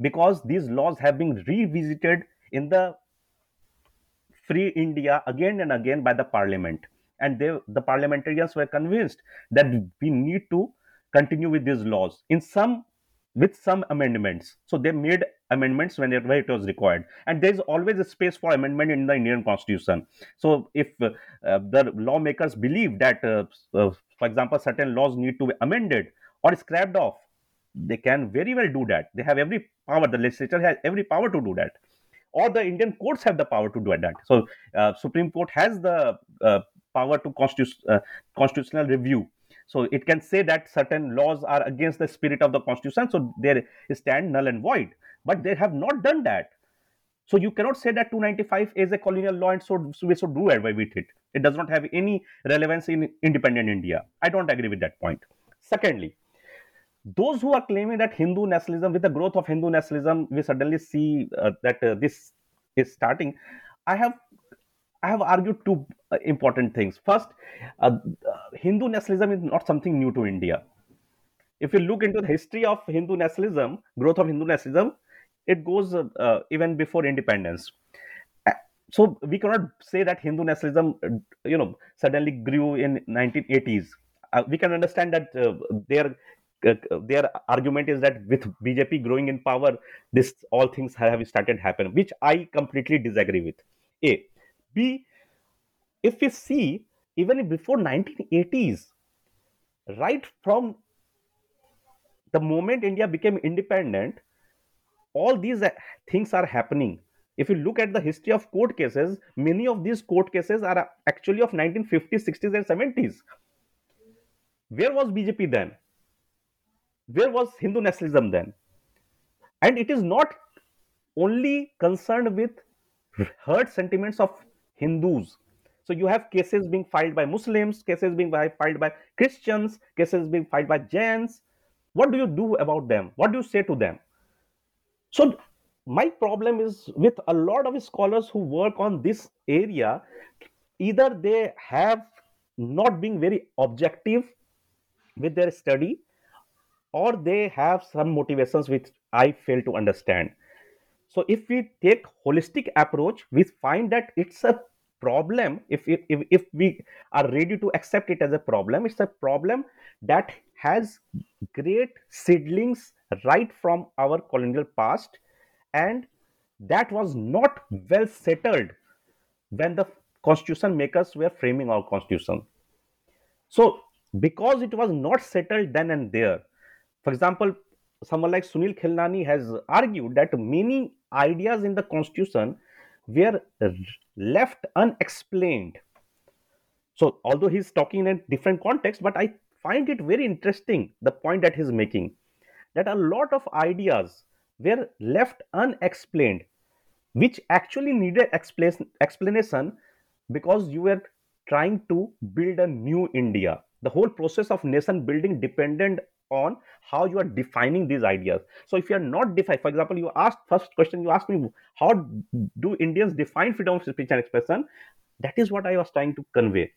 Because these laws have been revisited in the free india again and again by the parliament. And they, the parliamentarians were convinced that we need to continue with these laws. In some with some amendments. So they made amendments whenever it was required, and there is always a space for amendment in the Indian Constitution. So if uh, the lawmakers believe that, uh, uh, for example, certain laws need to be amended or scrapped off, they can very well do that. They have every power. The legislature has every power to do that, or the Indian courts have the power to do that. So uh, Supreme Court has the uh, power to constitu- constitutional review so it can say that certain laws are against the spirit of the constitution, so they stand null and void. But they have not done that. So you cannot say that 295 is a colonial law and so, we should do away with it. It does not have any relevance in independent India. I don't agree with that point. Secondly, those who are claiming that Hindu nationalism, with the growth of Hindu nationalism, we suddenly see uh, that uh, this is starting. I have I have argued two uh, important things. First, uh, Hindu nationalism is not something new to India. If you look into the history of Hindu nationalism, growth of Hindu nationalism, it goes uh, uh even before independence. Uh, so we cannot say that Hindu nationalism, uh, you know, suddenly grew in 1980s. we can understand that their their argument is that with BJP growing in power, this all things have started happen, which I completely disagree with. A B, if we see even before 1980s, right from the moment India became independent, all these uh, things are happening. If you look at the history of court cases, many of these court cases are actually of 1950s, 60s, and 70s. Where was BJP then? Where was Hindu nationalism then? And it is not only concerned with hurt sentiments of Hindus. So you have cases being filed by Muslims, cases being filed by Christians, cases being filed by Jains. What do you do about them? What do you say to them? So my problem is with a lot of scholars who work on this area, either they have not been very objective with their study or they have some motivations which I fail to understand. So if we take holistic approach, we find that it's a problem. If, if, if we are ready to accept it as a problem, it's a problem that has great seedlings right from our colonial past and that was not well settled when the constitution makers were framing our constitution. So, because it was not settled then and there, for example, someone like Sunil Khilnani has argued that many ideas in the constitution were left unexplained. So, although he's talking in a different context, but I find it very interesting the point that he's making that a lot of ideas were left unexplained, which actually needed explanation because you were trying to build a new India. The whole process of nation building depended on how you are defining these ideas. So if you are not defined, for example, you asked first question, you asked me, how do Indians define freedom of speech and expression? That is what I was trying to convey.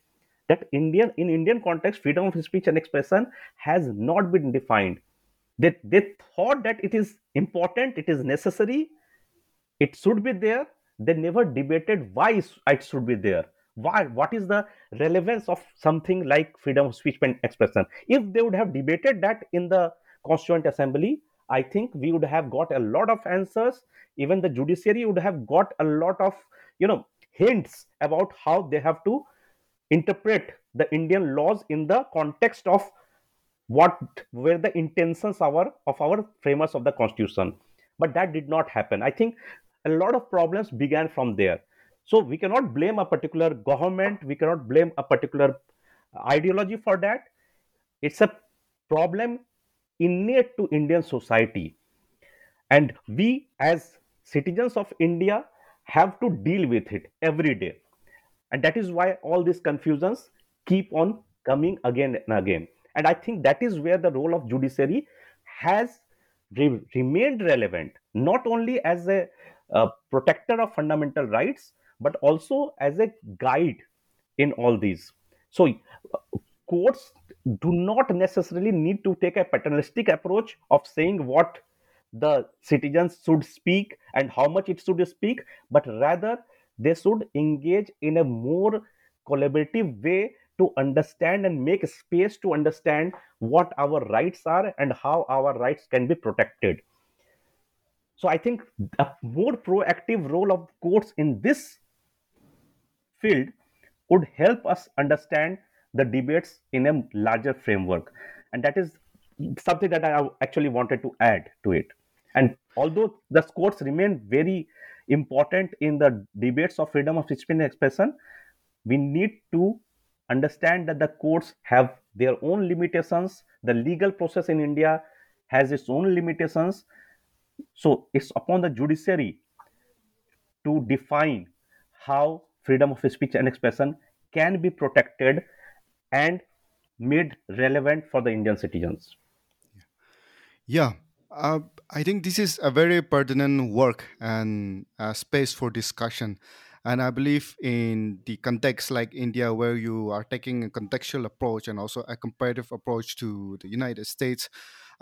That Indian in Indian context, freedom of speech and expression has not been defined. They, they thought that it is important, it is necessary, it should be there. They never debated why it should be there why? What is the relevance of something like freedom of speech and expression? If they would have debated that in the constituent assembly i think we would have got a lot of answers. Even the judiciary would have got a lot of you know hints about how they have to interpret the indian laws in the context of what were the intentions our of our framers of the constitution. But that did not happen. I think a lot of problems began from there so we cannot blame a particular government, we cannot blame a particular ideology for that. It's a problem innate to Indian society. And we, as citizens of India, have to deal with it every day. And that is why all these confusions keep on coming again and again. And I think that is where the role of judiciary has re- remained relevant, not only as a, a protector of fundamental rights, but also as a guide in all these. So, courts do not necessarily need to take a paternalistic approach of saying what the citizens should speak and how much it should speak, but rather they should engage in a more collaborative way to understand and make space to understand what our rights are and how our rights can be protected. So I think a more proactive role of courts in this field would help us understand the debates in a larger framework. And that is something that I actually wanted to add to it. And although the courts remain very important in the debates of freedom of speech and expression, we need to understand that the courts have their own limitations. The legal process in India has its own limitations. So it's upon the judiciary to define how freedom of speech and expression can be protected and made relevant for the Indian citizens. Yeah, uh, I think this is a very pertinent work and a space for discussion. And I believe in the context like India, where you are taking a contextual approach and also a comparative approach to the United States,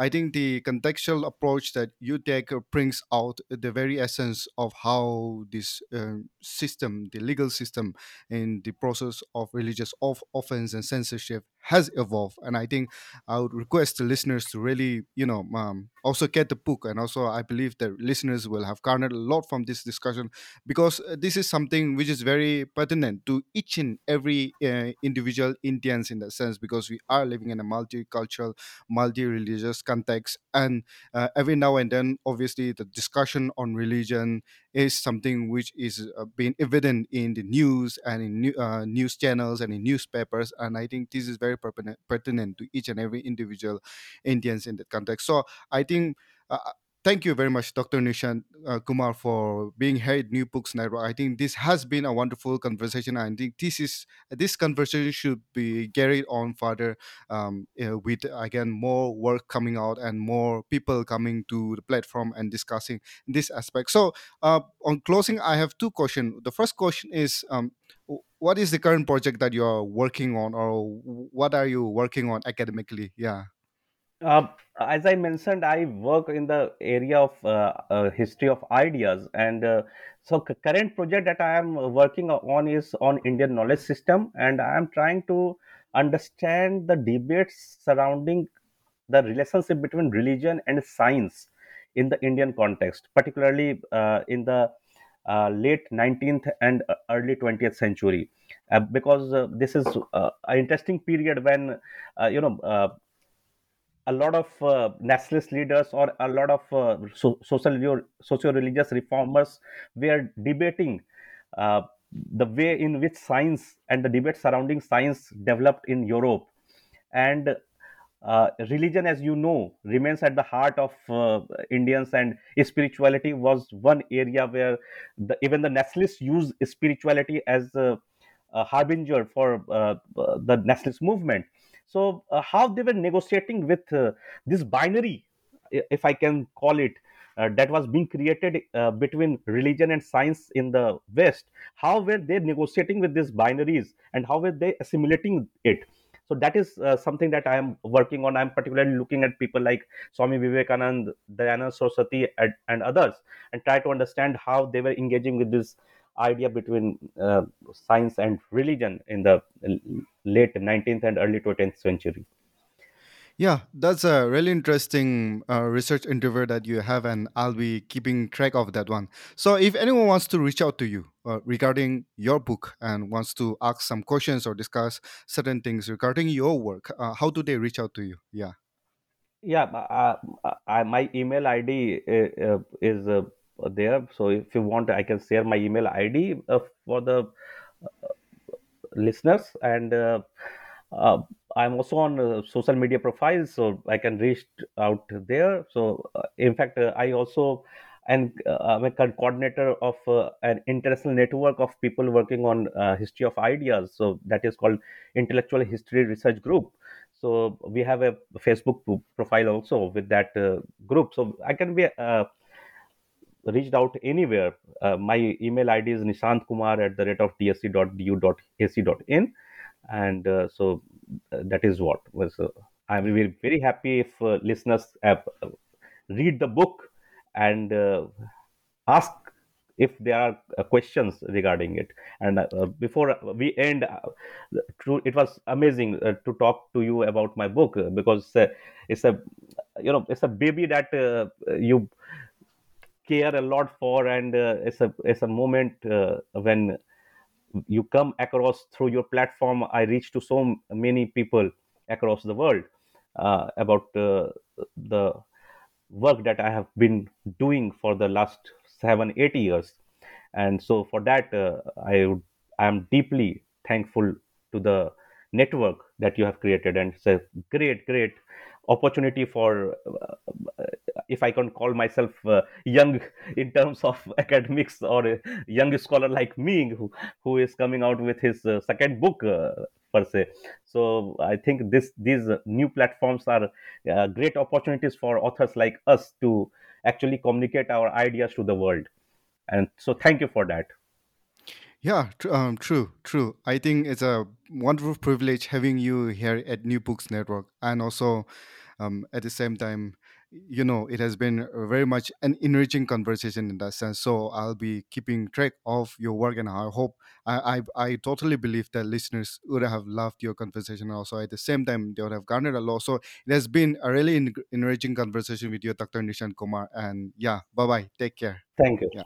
I think the contextual approach that you take brings out the very essence of how this uh, system, the legal system, in the process of religious off- offense and censorship has evolved. And I think I would request the listeners to really, you know, um, also get the book. And also, I believe that listeners will have garnered a lot from this discussion because uh, this is something which is very pertinent to each and every uh, individual Indians in that sense, because we are living in a multicultural, multi-religious context, and uh, every now and then, obviously, the discussion on religion is something which is uh, being evident in the news and in new, uh, news channels and in newspapers. And I think this is very pertinent, pertinent to each and every individual Indians in that context. So I think. Uh, thank you very much, Dr. Nishant uh, Kumar, for being here at New Books Network. I think this has been a wonderful conversation. I think this is this conversation should be carried on further um, uh, with again more work coming out and more people coming to the platform and discussing this aspect. So, uh, on closing, I have two questions. The first question is. Um, what is the current project that you're working on or what are you working on academically yeah uh, as I mentioned, I work in the area of uh, uh, history of ideas, and uh, so current project that I am working on is on Indian knowledge system, and I am trying to understand the debates surrounding the relationship between religion and science in the Indian context, particularly uh, in the uh, late 19th and early 20th century. Because this is an interesting period when you know a lot of uh, nationalist leaders or a lot of uh, so, social socio-religious reformers were debating uh, the way in which science and the debate surrounding science developed in Europe. And uh, religion as you know remains at the heart of uh, indians and spirituality was one area where the, even the nationalists use spirituality as a, a harbinger for uh, the nationalist movement so uh, how they were negotiating with uh, this binary if i can call it uh, that was being created uh, between religion and science in the west how were they negotiating with these binaries and how were they assimilating it? So that is uh, something that i am working on. I'm particularly looking at people like swami vivekanand dayanand saraswati and, and others and try to understand how they were engaging with this idea between uh, science and religion in the late 19th and early 20th century Yeah, that's a really interesting uh, research endeavor that you have, and I'll be keeping track of that one. So, if anyone wants to reach out to you uh, regarding your book and wants to ask some questions or discuss certain things regarding your work, uh, how do they reach out to you? Yeah. yeah uh, uh, I, my email id is uh, there. So if you want i can share my email id uh, for the listeners. And uh, uh, i'm also on uh, social media profiles so i can reach out there. So uh, in fact uh, i also and uh, i'm a coordinator of uh, an international network of people working on uh, history of ideas. So that is called intellectual history research group. So we have a facebook profile also with that uh, group. So i can be uh, reached out anywhere. Uh, my email ID is nishantkumar at the rate of dsc.du.ac.in. And uh, so uh, that is what was. Uh, I will be very happy if uh, listeners have, read the book and ask if there are questions regarding it. And uh, before we end, uh, it was amazing uh, to talk to you about my book because it's a you know it's a baby that you care a lot for and uh, it's a it's a moment uh, when you come across through your platform i reach to so many people across the world uh, about uh, the work that i have been doing for the last 7 8 years. And so for that uh, i i am deeply thankful to the network that you have created and it's a great great opportunity for uh, if i can call myself uh, young in terms of academics or a young scholar like me who, who is coming out with his uh, second book uh, per se. So i think this these new platforms are uh, great opportunities for authors like us to actually communicate our ideas to the world. And so thank you for that. Yeah, tr- um, true, true. I think it's a wonderful privilege having you here at New Books Network, and also um, at the same time, you know, it has been very much an enriching conversation in that sense. So I'll be keeping track of your work, and I hope I I, I totally believe that listeners would have loved your conversation. Also, at the same time, they would have garnered a lot. So it has been a really en- enriching conversation with you, Dr. Nishant Kumar. And yeah, bye bye. Take care. thank you Yeah.